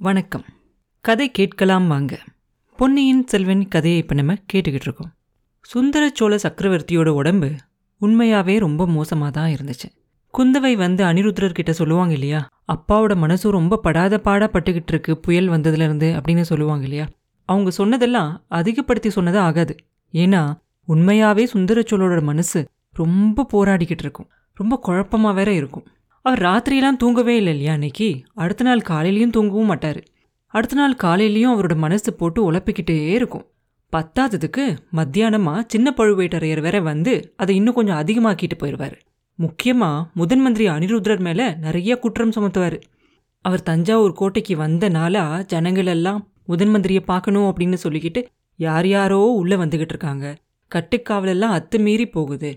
வணக்கம். கதை கேட்கலாம் வாங்க. பொன்னியின் செல்வன் கதையை இப்போ நம்ம கேட்டுக்கிட்டு இருக்கோம். சுந்தர சோழ சக்கரவர்த்தியோட உடம்பு உண்மையாவே ரொம்ப மோசமாக தான் இருந்துச்சு. குந்தவை வந்து அனிருத்ரர்கிட்ட சொல்லுவாங்க இல்லையா? அப்பாவோட மனசு ரொம்ப படாத பாடா பட்டுக்கிட்டு இருக்கு புயல் வந்ததுலேருந்து அப்படின்னு சொல்லுவாங்க இல்லையா? அவங்க சொன்னதெல்லாம் அதிகப்படுத்தி சொன்னது ஆகாது. ஏன்னா உண்மையாவே சுந்தர சோழரோட மனசு ரொம்ப போராடிக்கிட்டு இருக்கும். ரொம்ப குழப்பமா வேற இருக்கும். அவர் ராத்திரியெல்லாம் தூங்கவே இல்லை இல்லையா அன்னைக்கு? அடுத்த நாள் காலையிலையும் தூங்கவும் மாட்டார். அடுத்த நாள் காலையிலையும் அவரோட மனசு போட்டு உழப்பிக்கிட்டே இருக்கும். பத்தாததுக்கு மத்தியானமாக சின்ன பழுவேட்டரையர் வேற வந்து அதை இன்னும் கொஞ்சம் அதிகமாக்கிட்டு போயிடுவார் முக்கியமாக முதன் மந்திரி அனிருத்ரர் மேலே நிறைய குற்றம் சுமத்துவார். அவர் தஞ்சாவூர் கோட்டைக்கு வந்த நாளா ஜனங்கள் எல்லாம் முதன் மந்திரியை பார்க்கணும் அப்படின்னு சொல்லிக்கிட்டு யார் யாரோ உள்ளே வந்துகிட்டு இருக்காங்க. கட்டுக்காவலெல்லாம் அத்துமீறி போகுது.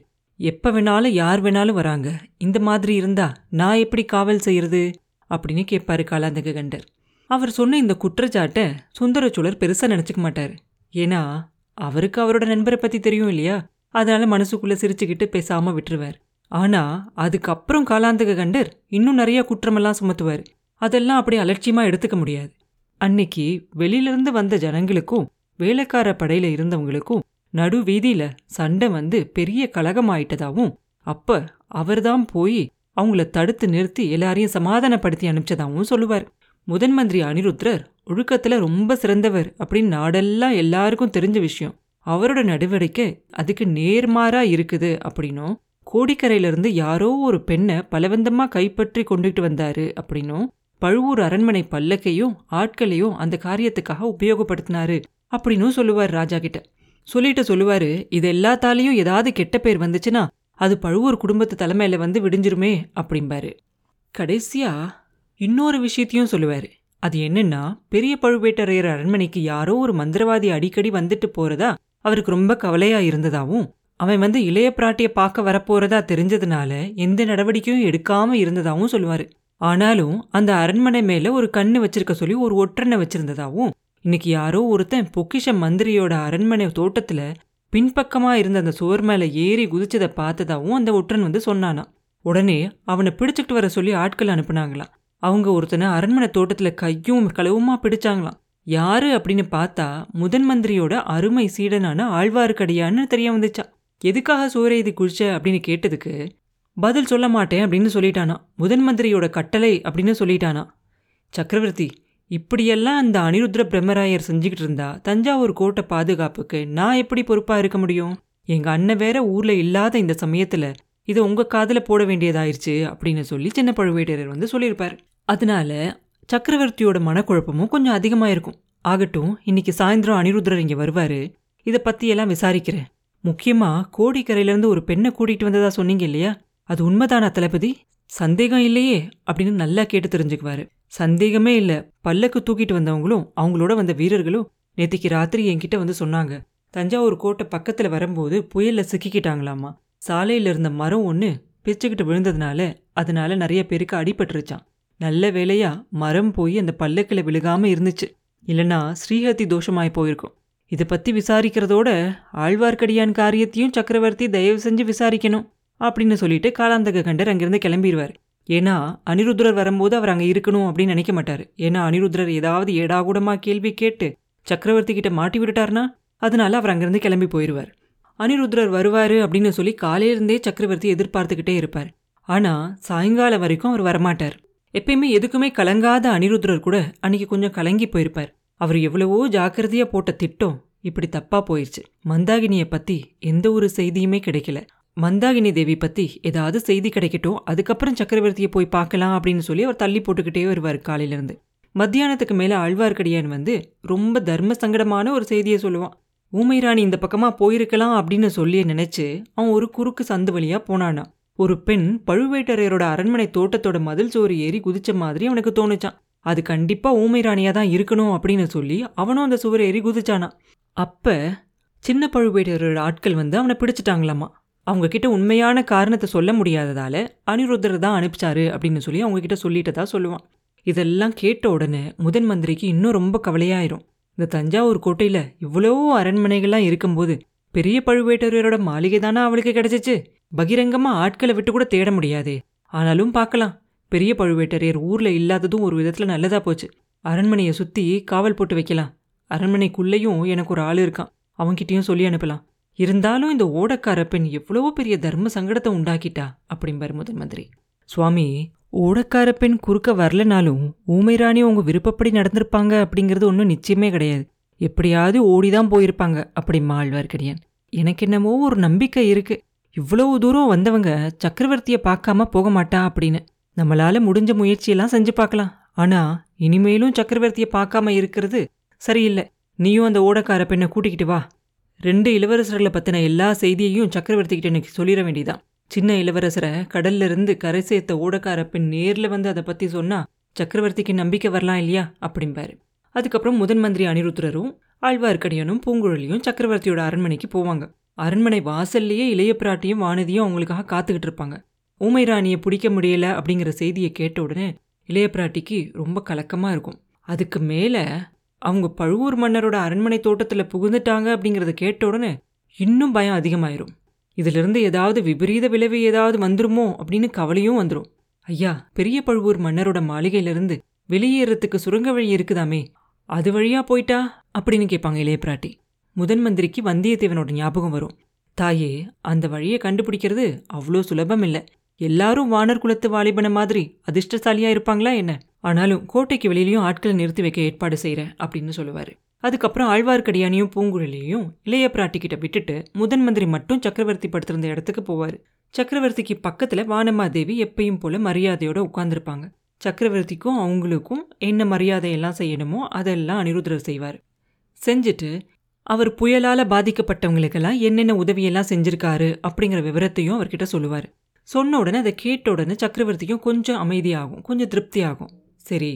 எப்போ வேணாலும் யார் வேணாலும் வராங்க. இந்த மாதிரி இருந்தா நான் எப்படி காவல் செய்யறது? அப்படின்னு கேட்பாரு காலாந்தக கண்டர் அவர் சொன்ன இந்த குற்றச்சாட்டை சுந்தரச்சோழர் பெருசா நினச்சிக்க மாட்டார். ஏன்னா அவருக்கு அவரோட நண்பரை பத்தி தெரியும் இல்லையா? அதனால மனசுக்குள்ளே சிரிச்சுக்கிட்டு பேசாமல் விட்டுருவார். ஆனா அதுக்கப்புறம் காலாந்தக கண்டர் இன்னும் நிறைய குற்றமெல்லாம் சுமத்துவார். அதெல்லாம் அப்படி அலட்சியமா எடுத்துக்க முடியாது. அன்னைக்கு வெளியிலிருந்து வந்த ஜனங்களுக்கும் வேலைக்கார படையில இருந்தவங்களுக்கும் நடு வீதியில சண்டை வந்து பெரிய கலகமாயிட்டதாவும் அப்ப அவர்தான் போய் அவங்கள தடுத்து நிறுத்தி எல்லாரையும் சமாதானப்படுத்தி அனுப்பிச்சதாவும் சொல்லுவார். முதன் மந்திரி அனிருத்ரர் ஒழுக்கத்துல ரொம்ப சிறந்தவர் அப்படின்னு நாடெல்லாம் எல்லாருக்கும் தெரிஞ்ச விஷயம். அவரோட நடவடிக்கை அதுக்கு நேர்மாறா இருக்குது அப்படின்னும் கோடிக்கரையிலிருந்து யாரோ ஒரு பெண்ணை பலவந்தமா கைப்பற்றி கொண்டுட்டு வந்தாரு அப்படின்னும் பழுவூர் அரண்மனை பல்லக்கையும் ஆட்களையும் அந்த காரியத்துக்காக உபயோகப்படுத்தினாரு அப்படின்னும் சொல்லுவார் ராஜா கிட்ட. சொல்லிட்டு சொல்லுவாரு இது எல்லாத்தாலையும் ஏதாவது கெட்ட பேர் வந்துச்சுன்னா அது பழுவூர் குடும்பத்து தலைமையில வந்து விடிஞ்சிருமே அப்படிம்பாரு. கடைசியா இன்னொரு விஷயத்தையும் சொல்லுவாரு. அது என்னன்னா பெரிய பழுவேட்டரையர் அரண்மனைக்கு யாரோ ஒரு மந்திரவாதி அடிக்கடி வந்துட்டு போறதா அவருக்கு ரொம்ப கவலையா இருந்ததாவும் அவன் வந்து இளைய பிராட்டியை பார்க்க வரப்போறதா தெரிஞ்சதுனால எந்த நடவடிக்கையும் எடுக்காம இருந்ததாவும் சொல்லுவாரு. ஆனாலும் அந்த அரண்மனை மேல ஒரு கண்ணு வச்சிருக்க சொல்லி ஒரு ஒற்றனை வச்சிருந்ததாவும் இன்னைக்கு யாரோ ஒருத்தன் பொக்கிஷ மந்திரியோட அரண்மனை தோட்டத்துல பின்பக்கமா இருந்த அந்த சுவர் மேல ஏறி குதிச்சதை பார்த்ததாவும் அந்த ஒற்றன் வந்து சொன்னானா உடனே அவனை பிடிச்சிட்டு வர சொல்லி ஆட்கள் அனுப்புனாங்களாம். அவங்க ஒருத்தனை அரண்மனை தோட்டத்துல கையும் களவுமா பிடிச்சாங்களாம். யாரு அப்படின்னு பார்த்தா முதன் மந்திரியோட அருமை சீடனான ஆழ்வார்க்கடியான்னு தெரிய வந்துச்சா எதுக்காக சூரியதி குளிச்ச அப்படின்னு கேட்டதுக்கு பதில் சொல்ல மாட்டேன் அப்படின்னு சொல்லிட்டானா முதன் மந்திரியோட கட்டளை அப்படின்னு சொல்லிட்டானா சக்கரவர்த்தி இப்படியெல்லாம் அந்த அனிருத்ர பிரம்மராயர் செஞ்சுக்கிட்டு இருந்தா தஞ்சாவூர் கோட்டை பாதுகாப்புக்கு நான் எப்படி பொறுப்பா இருக்க முடியும்? எங்க அண்ணன் வேற ஊர்ல இல்லாத இந்த சமயத்துல இதை உங்க காதில் போட வேண்டியதாயிருச்சு அப்படின்னு சொல்லி சின்ன பழுவேட்டரர் வந்து சொல்லியிருப்பார். அதனால சக்கரவர்த்தியோட மனக்குழப்பமும் கொஞ்சம் அதிகமாக இருக்கும் ஆகட்டும் இன்னைக்கு சாயந்தரம் அனிருத்ரர் இங்க வருவாரு. இதை பத்தி எல்லாம் விசாரிக்கிறேன். முக்கியமா கோடிக்கரையிலேருந்து ஒரு பெண்ணை கூட்டிகிட்டு வந்ததா சொன்னீங்க இல்லையா? அது உண்மைதானா தளபதி? சந்தேகம் இல்லையே அப்படின்னு நல்லா கேட்டு தெரிஞ்சுக்குவாரு. சந்தேகமே இல்லை. பல்லக்கு தூக்கிட்டு வந்தவங்களும் அவங்களோட வந்த வீரர்களும் நேத்திக்கு ராத்திரி என்கிட்ட வந்து சொன்னாங்க. தஞ்சாவூர் கோட்டை பக்கத்தில் வரும்போது புயலில் சிக்கிக்கிட்டாங்களாமா. சாலையில் இருந்த மரம் ஒன்று பிச்சுக்கிட்டு விழுந்ததுனால அதனால நிறைய பேருக்கு அடிபட்டுருச்சான் நல்ல வேலையா மரம் போய் அந்த பல்லக்கில் விழுகாமல் இருந்துச்சு. இல்லைனா ஸ்ரீஹத்தி தோஷமாய் போயிருக்கும். இதை பற்றி விசாரிக்கிறதோட ஆழ்வார்க்கடியான் காரியத்தையும் சக்கரவர்த்தி தயவு செஞ்சு விசாரிக்கணும் அப்படின்னு சொல்லிட்டு காலாந்தக கண்டர் அங்கிருந்து கிளம்பிடுவார் ஏன்னா அனிருத்ரர் வரும்போது அவர் அங்கே இருக்கணும் அப்படின்னு நினைக்க மாட்டார். ஏன்னா அனிருத்ரர் ஏதாவது ஏடாகூடமா கேள்வி கேட்டு சக்கரவர்த்தி கிட்ட மாட்டி விட்டுட்டார்னா அதனால அவர் அங்கேருந்து கிளம்பி போயிடுவார் அனிருத்ரர் வருவார் அப்படின்னு சொல்லி காலையிலிருந்தே சக்கரவர்த்தி எதிர்பார்த்துக்கிட்டே இருப்பார். ஆனால் சாயங்காலம் வரைக்கும் அவர் வரமாட்டார். எப்பயுமே எதுக்குமே கலங்காத அனிருத்ரர் கூட அன்னைக்கு கொஞ்சம் கலங்கி போயிருப்பார். அவர் எவ்வளவோ ஜாக்கிரதையாக போட்ட திட்டம் இப்படி தப்பாக போயிடுச்சு மந்தாகினியை பற்றி எந்த ஒரு செய்தியுமே கிடைக்கல. மந்தாகினி தேவி பற்றி ஏதாவது செய்தி கிடைக்கட்டும் அதுக்கப்புறம் சக்கரவர்த்தியை போய் பார்க்கலாம் அப்படின்னு சொல்லி அவர் தள்ளி போட்டுக்கிட்டே வருவார் காலையிலேருந்து. மத்தியானத்துக்கு மேலே ஆழ்வார்க்கடியான் வந்து ரொம்ப தர்ம சங்கடமான ஒரு செய்தியை சொல்லுவான். ஊமை ராணி இந்த பக்கமாக போயிருக்கலாம் அப்படின்னு சொல்லி நினைச்சு அவன் ஒரு குறுக்கு சந்து வழியாக போனானா ஒரு பெண் பழுவேட்டரையரோட அரண்மனை தோட்டத்தோட மதில் சோறு ஏறி குதிச்ச மாதிரி அவனுக்கு தோணுச்சான் அது கண்டிப்பாக ஊமைராணியாக தான் இருக்கணும் அப்படின்னு சொல்லி அவனும் அந்த சுவர் ஏறி குதிச்சானா அப்போ சின்ன பழுவேட்டரோட ஆட்கள் வந்து அவனை பிடிச்சிட்டாங்களாமா? அவங்க கிட்ட உண்மையான காரணத்தை சொல்ல முடியாததால அனிருத்தர் தான் அனுப்பிச்சாரு அப்படின்னு சொல்லி அவங்க கிட்ட சொல்லிட்டதா சொல்லுவான். இதெல்லாம் கேட்ட உடனே முதன் மந்திரிக்கு இன்னும் ரொம்ப கவலையாயிரும். இந்த தஞ்சாவூர் கோட்டையில இவ்வளவோ அரண்மனைகள்லாம் இருக்கும்போது பெரிய பழுவேட்டரையரோட மாளிகை தானே அவளுக்கு கிடைச்சிச்சு? பகிரங்கமா ஆட்களை விட்டு கூட தேட முடியாதே. ஆனாலும் பார்க்கலாம். பெரிய பழுவேட்டரையர் ஊர்ல இல்லாததும் ஒரு விதத்துல நல்லதா போச்சு. அரண்மனையை சுற்றி காவல் போட்டு வைக்கலாம். அரண்மனைக்குள்ளேயும் எனக்கு ஒரு ஆள் இருக்கான். அவன்கிட்டயும் சொல்லி அனுப்பலாம். இருந்தாலும் இந்த ஓடக்கார பெண் எவ்வளவோ பெரிய தர்ம சங்கடத்தை உண்டாக்கிட்டா அப்படிம்பாரு முதன் மந்திரி. சுவாமி ஓடக்கார பெண் குறுக்க வரலனாலும் ஊமை ராணி உங்க விருப்பப்படி நடந்திருப்பாங்க அப்படிங்கிறது ஒன்றும் நிச்சயமே கிடையாது. எப்படியாவது ஓடிதான் போயிருப்பாங்க அப்படி மாழ்வார்க்கடியான். எனக்கு என்னமோ ஒரு நம்பிக்கை இருக்கு. இவ்வளவு தூரம் வந்தவங்க சக்கரவர்த்தியை பார்க்காம போக மாட்டா அப்படின்னு. நம்மளால முடிஞ்ச முயற்சியெல்லாம் செஞ்சு பார்க்கலாம். ஆனா இனிமேலும் சக்கரவர்த்தியை பார்க்காம இருக்கிறது சரியில்லை. நீயும் அந்த ஓடக்கார பெண்ணை கூட்டிக்கிட்டு வா. ரெண்டு இளவரசர்களை பற்றின எல்லா செய்தியையும் சக்கரவர்த்திக்கிட்ட எனக்கு சொல்லிட வேண்டியதான் சின்ன இளவரசரை கடல்ல இருந்து கரை சேர்த்த ஓடக்கார பெண் நேரில் வந்து அதை பற்றி சொன்னால் சக்கரவர்த்திக்கு நம்பிக்கை வரலாம் இல்லையா அப்படிம்பாரு. அதுக்கப்புறம் முதன் மந்திரி அனிருத்ரரும் ஆழ்வார்க்கடியனும் பூங்குழலியும் சக்கரவர்த்தியோட அரண்மனைக்கு போவாங்க. அரண்மனை வாசல்லையே இளைய பிராட்டியும் வானதியும் அவங்களுக்காக காத்துக்கிட்டு இருப்பாங்க. ஊமை ராணியை பிடிக்க முடியல அப்படிங்கிற செய்தியை கேட்ட உடனே இளைய பிராட்டிக்கு ரொம்ப கலக்கமாக இருக்கும். அதுக்கு மேலே அவங்க பழுவூர் மன்னரோட அரண்மனை தோட்டத்துல புகுந்துட்டாங்க அப்படிங்கறத கேட்ட உடனே இன்னும் பயம் அதிகமாயிரும். இதிலிருந்து ஏதாவது விபரீத விளைவு ஏதாவது வந்துருமோ அப்படின்னு கவலையும் வந்துடும் ஐயா பெரிய பழுவூர் மன்னரோட மாளிகையிலிருந்து வெளியேறதுக்கு சுரங்க வழி இருக்குதாமே? அது வழியா போயிட்டா? அப்படின்னு கேட்பாங்க இளைய பிராட்டி. முதன் மந்திரிக்கு வந்தியத்தேவனோட ஞாபகம் வரும். தாயே அந்த வழியை கண்டுபிடிக்கிறது அவ்வளோ சுலபம் இல்லை. எல்லாரும் வானர் குலத்து வாலிபன மாதிரி அதிர்ஷ்டசாலியா இருப்பாங்களா என்ன? ஆனாலும் கோட்டைக்கு வெளியிலையும் ஆட்களை நிறுத்தி வைக்க ஏற்பாடு செய்கிறேன் அப்படின்னு சொல்லுவாரு. அதுக்கப்புறம் ஆழ்வார்க்கடியானையும் பூங்குழலியையும் இளைய பிராட்டி கிட்ட விட்டுட்டு முதன் மந்திரி மட்டும் சக்கரவர்த்தி படுத்திருந்த இடத்துக்கு போவார். சக்கரவர்த்திக்கு பக்கத்தில் வானமாதேவி எப்பயும் போல மரியாதையோட உட்கார்ந்துருப்பாங்க. சக்கரவர்த்திக்கும் அவங்களுக்கும் என்ன மரியாதையெல்லாம் செய்யணுமோ அதெல்லாம் அனிருத்தர் செய்வார். செஞ்சுட்டு அவர் புயலால் பாதிக்கப்பட்டவங்களுக்கெல்லாம் என்னென்ன உதவியெல்லாம் செஞ்சுருக்காரு அப்படிங்கிற விவரத்தையும் அவர்கிட்ட சொல்லுவார். சொன்ன உடனே அதை கேட்ட உடனே சக்கரவர்த்திக்கும் கொஞ்சம் அமைதியாகும் கொஞ்சம் திருப்தியாகும். சரி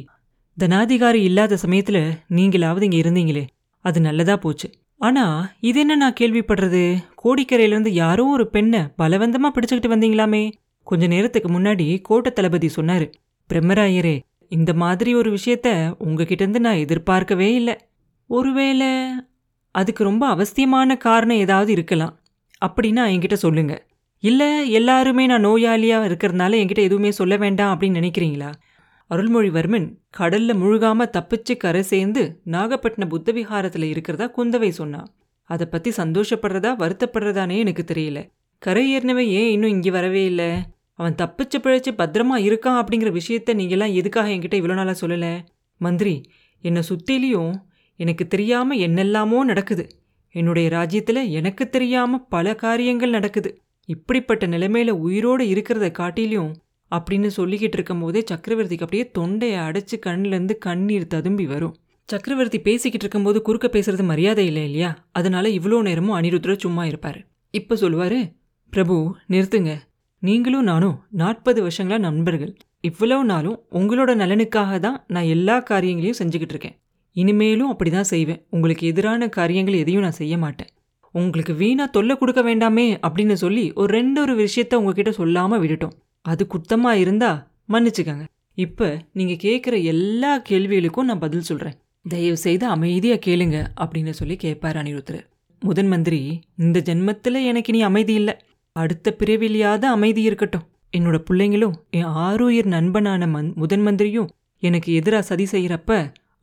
தனாதிகாரி இல்லாத சமயத்தில் நீங்களாவது இங்கே இருந்தீங்களே அது நல்லதா போச்சு. ஆனால் இது என்ன நான் கேள்விப்படுறது? கோடிக்கரையிலேருந்து யாரோ ஒரு பெண்ணை பலவந்தமாக பிடிச்சிக்கிட்டு வந்தீங்களாமே. கொஞ்ச நேரத்துக்கு முன்னாடி கோட்டை தளபதி சொன்னார் பிரம்மராயரே இந்த மாதிரி ஒரு விஷயத்த உங்ககிட்டேருந்து நான் எதிர்பார்க்கவே இல்லை. ஒருவேளை அதுக்கு ரொம்ப அவசியமான காரணம் ஏதாவது இருக்கலாம். அப்படின்னா என்கிட்ட சொல்லுங்கள் இல்லை எல்லாருமே நான் நோயாளியாக இருக்கிறதுனால என்கிட்ட எதுவுமே சொல்ல வேண்டாம் அப்படின்னு நினைக்கிறீங்களா? அருள்மொழிவர்மன் கடல்ல முழுகாம தப்பிச்சு கரை சேர்ந்து நாகப்பட்டினம் புத்த விஹாரத்தில் இருக்கிறதா குந்தவை சொன்னான் அதை பத்தி சந்தோஷப்படுறதா வருத்தப்படுறதானே எனக்கு தெரியல. கரை ஏறினவன் ஏன் இன்னும் இங்கே வரவே இல்லை? அவன் தப்பிச்சு பிழைச்சு பத்திரமா இருக்கான் அப்படிங்கிற விஷயத்த நீங்கெல்லாம் எதுக்காக என்கிட்ட இவ்வளோ நாளாக சொல்லலை? மந்திரி என்னை சுத்திலையும் எனக்கு தெரியாமல் என்னெல்லாமோ நடக்குது. என்னுடைய ராஜ்யத்தில் எனக்கு தெரியாமல் பல காரியங்கள் நடக்குது. இப்படிப்பட்ட நிலைமையில உயிரோடு இருக்கிறத காட்டிலையும் அப்படின்னு சொல்லிக்கிட்டு இருக்கும் போதே சக்கரவர்த்திக்கு அப்படியே தொண்டையை அடைச்சு கண்ணிலேருந்து கண்ணீர் ததும்பி வரும். சக்கரவர்த்தி பேசிக்கிட்டு இருக்கும்போது குறுக்க பேசுறது மரியாதை இல்லை இல்லையா? அதனால இவ்வளோ நேரமும் அனிருத்ர சும்மா இருப்பார். இப்போ சொல்லுவார் பிரபு நிறுத்துங்க. நீங்களும் நானும் நாற்பது வருஷங்களா நண்பர்கள். இவ்வளவு நாளும் உங்களோட நலனுக்காக தான் நான் எல்லா காரியங்களையும் செஞ்சுக்கிட்டு இருக்கேன். இனிமேலும் அப்படிதான் செய்வேன். உங்களுக்கு எதிரான காரியங்கள் எதையும் நான் செய்ய மாட்டேன். உங்களுக்கு வீணாக தொல்லை கொடுக்க வேண்டாமே அப்படின்னு சொல்லி ஒரு ரெண்டு ஒரு விஷயத்த உங்ககிட்ட சொல்லாமல் விட்டுட்டோம். அது குத்தமாக இருந்தா மன்னிச்சுக்கங்க. இப்போ நீங்கள் கேட்குற எல்லா கேள்விகளுக்கும் நான் பதில் சொல்கிறேன் தயவு செய்து அமைதியாக கேளுங்க அப்படின்னு சொல்லி கேட்பார் அனிருத்தர். முதன் மந்திரி இந்த ஜென்மத்தில் எனக்கு இனி அமைதி இல்லை. அடுத்த பிறவிலையாவது அமைதி இருக்கட்டும். என்னோட பிள்ளைங்களும் என் ஆறுயிர் நண்பனான மந் முதன் மந்திரியும் எனக்கு எதிராக சதி செய்கிறப்ப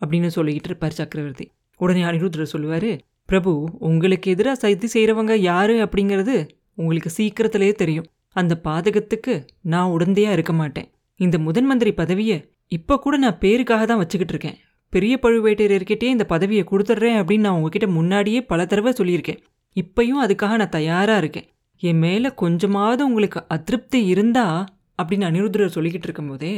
அப்படின்னு சொல்லிக்கிட்டு இருப்பார் சக்கரவர்த்தி. உடனே அனிருத்தர் சொல்லுவார் பிரபு உங்களுக்கு எதிராக சதி செய்கிறவங்க யாரு அப்படிங்கிறது உங்களுக்கு சீக்கிரத்திலேயே தெரியும். அந்த பாதகத்துக்கு நான் உடந்தையாக இருக்க மாட்டேன். இந்த முதன் மந்திரி பதவியை இப்போ கூட நான் பேருக்காக தான் வச்சுக்கிட்டு இருக்கேன். பெரிய பழுவேட்டையர்கிட்டயே இந்த பதவியை கொடுத்துட்றேன் அப்படின்னு நான் உங்ககிட்ட முன்னாடியே பல தடவை சொல்லியிருக்கேன். இப்பையும் அதுக்காக நான் தயாராக இருக்கேன். என் மேலே கொஞ்சமாவது உங்களுக்கு அதிருப்தி இருந்தா அப்படின்னு அனிருத்ரர் சொல்லிக்கிட்டு இருக்கும்போதே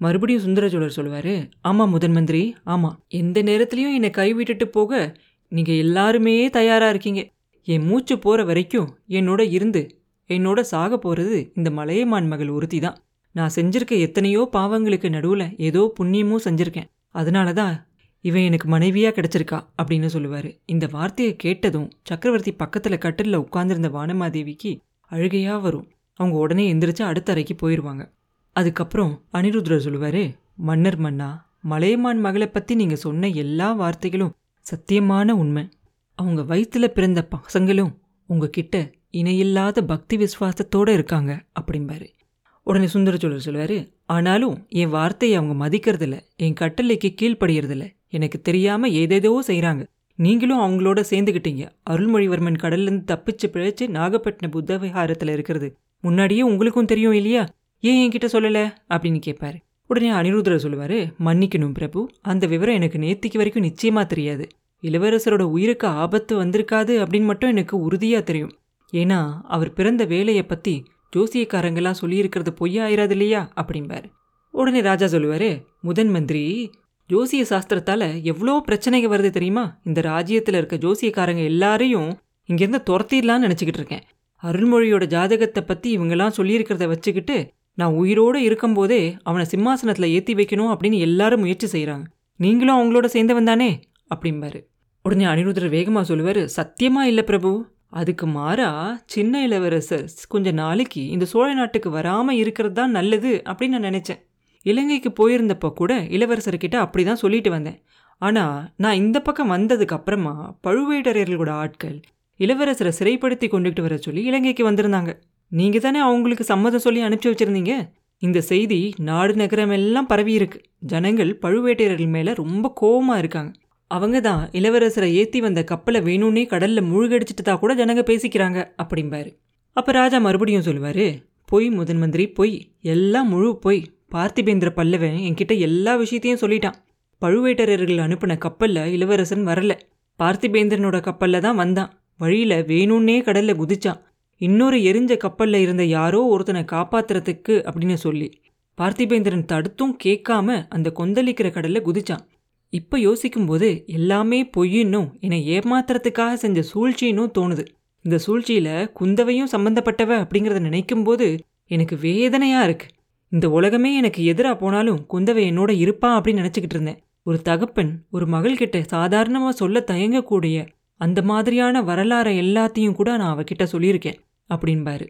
மறுபடியும் சுந்தரச்சோழர் சொல்லுவாரு ஆமாம் முதன் மந்திரி ஆமாம் எந்த நேரத்துலையும் என்னை கைவிட்டுட்டு போக நீங்கள் எல்லாருமே தயாராக இருக்கீங்க. என் மூச்சு போகிற வரைக்கும் என்னோட இருந்து என்னோட சாக போகிறது இந்த மலையமான் மகள் ஒருத்தி தான். நான் செஞ்சிருக்க எத்தனையோ பாவங்களுக்கு நடுவில் ஏதோ புண்ணியமும் செஞ்சுருக்கேன். அதனால தான் இவன் எனக்கு மனைவியாக கிடச்சிருக்கா அப்படின்னு சொல்லுவார். இந்த வார்த்தையை கேட்டதும் சக்கரவர்த்தி பக்கத்தில் கட்டிலில் உட்கார்ந்துருந்த வானமாதேவிக்கு அழுகையாக வரும். அவங்க உடனே எந்திரிச்சு அடுத்த அறைக்கு போயிடுவாங்க அதுக்கப்புறம் அனிருத்ரர் சொல்லுவார் மன்னர் மன்னா மலையமான் மகளை பற்றி நீங்கள் சொன்ன எல்லா வார்த்தைகளும் சத்தியமான உண்மை. அவங்க வயிற்றுல பிறந்த பசங்களும் உங்ககிட்ட இணையில்லாத பக்தி விசுவாசத்தோட இருக்காங்க அப்படிம்பாரு. உடனே சுந்தர சோழர் சொல்லுவார் ஆனாலும் என் வார்த்தையை அவங்க மதிக்கிறதில்ல என் கட்டளைக்கு கீழ்ப்படுகிறதில்ல எனக்கு தெரியாம ஏதேதோ செய்கிறாங்க நீங்களும் அவங்களோட சேர்ந்துக்கிட்டீங்க அருள்மொழிவர்மன் கடல்லேருந்து தப்பிச்சு பிழைச்சு நாகப்பட்டினம் புத்த விஹாரத்தில் இருக்கிறது. முன்னாடியே உங்களுக்கும் தெரியும் இல்லையா? ஏன் என்கிட்ட சொல்லலை? அப்படின்னு கேட்பாரு உடனே அனிருத்தர் சொல்லுவார் மன்னிக்கணும் பிரபு. அந்த விவரம் எனக்கு நேத்திக்கு வரைக்கும் நிச்சயமாக தெரியாது. இளவரசரோட உயிருக்கு ஆபத்து வந்திருக்காது அப்படின்னு மட்டும் எனக்கு உறுதியாக தெரியும். ஏன்னா அவர் பிறந்த வேலையை பற்றி ஜோசியக்காரங்கெல்லாம் சொல்லியிருக்கிறது பொய்யாயிராது இல்லையா அப்படிம்பார். உடனே ராஜா சொல்லுவார் முதன் மந்திரி ஜோசிய சாஸ்திரத்தால் எவ்வளோ பிரச்சனைகள் வருது தெரியுமா? இந்த ராஜ்யத்தில் இருக்க ஜோசியக்காரங்க எல்லாரையும் இங்கேருந்து துரத்திடலான்னு நினச்சிக்கிட்டு இருக்கேன். அருள்மொழியோட ஜாதகத்தை பற்றி இவங்கெல்லாம் சொல்லியிருக்கிறத வச்சுக்கிட்டு நான் உயிரோடு இருக்கும்போதே அவனை சிம்மாசனத்தில் ஏற்றி வைக்கணும் அப்படின்னு எல்லாரும் முயற்சி செய்கிறாங்க நீங்களும் அவங்களோட சேர்ந்தவன் தானே அப்படிம்பாரு. உடனே அனிருத்தர் வேகமாக சொல்லுவார் சத்தியமாக இல்லை பிரபு. அதுக்கு மாறா சின்ன இளவரசர் கொஞ்ச நாளைக்கு இந்த சோழ நாட்டுக்கு வராமல் இருக்கிறது தான் நல்லது அப்படின்னு நான் நினச்சேன். இலங்கைக்கு போயிருந்தப்போ கூட இளவரசர்கிட்ட அப்படி தான் சொல்லிட்டு வந்தேன். ஆனால் நான் இந்த பக்கம் வந்ததுக்கு அப்புறமா பழுவேட்டரையர்களோட ஆட்கள் இளவரசரை சிறைப்படுத்தி கொண்டுகிட்டு வர சொல்லி இலங்கைக்கு வந்திருந்தாங்க. நீங்கள் தானே அவங்களுக்கு சம்மதம் சொல்லி அனுப்பிச்சி வச்சிருந்தீங்க? இந்த செய்தி நாடு நகரம் எல்லாம் பரவி இருக்கு. ஜனங்கள் பழுவேட்டையர்கள் மேலே ரொம்ப கோபமாக இருக்காங்க. அவங்க தான் இளவரசரை ஏற்றி வந்த கப்பலை வேணும்னே கடலில் முழுகடிச்சிட்டு தான் கூட ஜனங்க பேசிக்கிறாங்க அப்படிம்பாரு. அப்போ ராஜா மறுபடியும் சொல்லுவார் பொய் முதன் மந்திரி பொய். எல்லாம் முழு பொய். பார்த்திபேந்திர பல்லவன் என்கிட்ட எல்லா விஷயத்தையும் சொல்லிட்டான். பழுவேட்டரர்கள் அனுப்பின கப்பலில் இளவரசன் வரல. பார்த்திபேந்திரனோட கப்பலில் தான் வந்தான். வழியில் வேணும்னே கடலில் குதிச்சான். இன்னொரு எரிஞ்ச கப்பலில் இருந்த யாரோ ஒருத்தனை காப்பாத்துறதுக்கு அப்படின்னு சொல்லி பார்த்திபேந்திரன் தடுத்தும் கேட்காம அந்த கொந்தளிக்கிற கடலில் குதிச்சான். இப்போ யோசிக்கும்போது எல்லாமே பொய்யின்னும் என்னை ஏமாத்துறதுக்காக செஞ்ச சூழ்ச்சின்னும் தோணுது. இந்த சூழ்ச்சியில் குந்தவையும் சம்பந்தப்பட்டவ அப்படிங்கிறத நினைக்கும்போது எனக்கு வேதனையாக இருக்கு. இந்த உலகமே எனக்கு எதிராக போனாலும் குந்தவை என்னோட இருப்பா அப்படின்னு நினச்சிக்கிட்டு இருந்தேன். ஒரு தகப்பன் ஒரு மகள்கிட்ட சாதாரணமாக சொல்ல தயங்கக்கூடிய அந்த மாதிரியான வரலாறை எல்லாத்தையும் கூட நான் அவகிட்ட சொல்லியிருக்கேன். அப்படின்பாரு.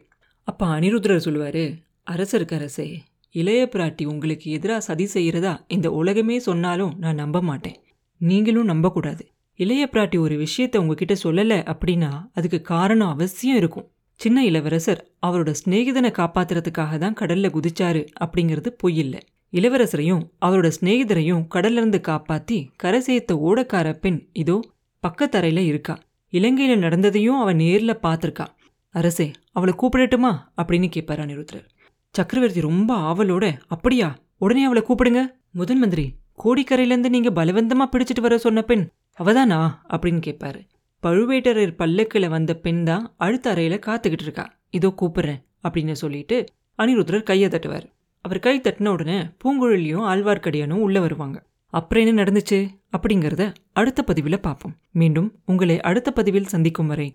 அப்போ அனிருத்ரர் சொல்லுவார் அரசருக்கு அரசே இளைய பிராட்டி உங்களுக்கு எதிராக சதி செய்கிறதா இந்த உலகமே சொன்னாலும் நான் நம்ப மாட்டேன். நீங்களும் நம்பக்கூடாது இளைய பிராட்டி ஒரு விஷயத்தை உங்ககிட்ட சொல்லலை அப்படின்னா அதுக்கு காரணம் அவசியம் இருக்கும். சின்ன இளவரசர் அவரோட சிநேகிதனை காப்பாத்துறதுக்காக தான் கடல்ல குதிச்சாரு அப்படிங்கிறது பொய்யில்லை இளவரசரையும் அவரோட சிநேகிதரையும் கடல்ல இருந்து காப்பாத்தி கரை சேர்த்த ஓடக்கார பெண் இதோ பக்கத்தரையில இருக்கா. இலங்கையில நடந்ததையும் அவன் நேர்ல பார்த்துருக்கா. அரசே அவளை கூப்பிடட்டுமா? அப்படின்னு கேட்பார் அனிருத்ரர் சக்கரவர்த்தி ரொம்ப ஆவலோட அப்படியா? உடனே அவளை கூப்பிடுங்க. முதன் மந்திரி கோடிக்கரையிலேருந்து நீங்க பலவந்தமா பிடிச்சிட்டு வர சொன்ன பெண் அவதானா? அப்படின்னு கேட்பாரு பழுவேட்டரர் பல்லக்கில் வந்த பெண் தான் அடுத்த அறையில காத்துக்கிட்டு இருக்கா. இதோ கூப்பிடுறேன் அப்படின்னு சொல்லிட்டு அனிருத்ரர் கையை தட்டுவார். அவர் கை தட்டின உடனே பூங்குழலியும் ஆழ்வார்க்கடியானும் உள்ள வருவாங்க. அப்புறம் என்ன நடந்துச்சு? அப்படிங்கிறத அடுத்த பதிவில் பார்ப்போம். மீண்டும் உங்களை அடுத்த பதிவில் சந்திக்கும் வரை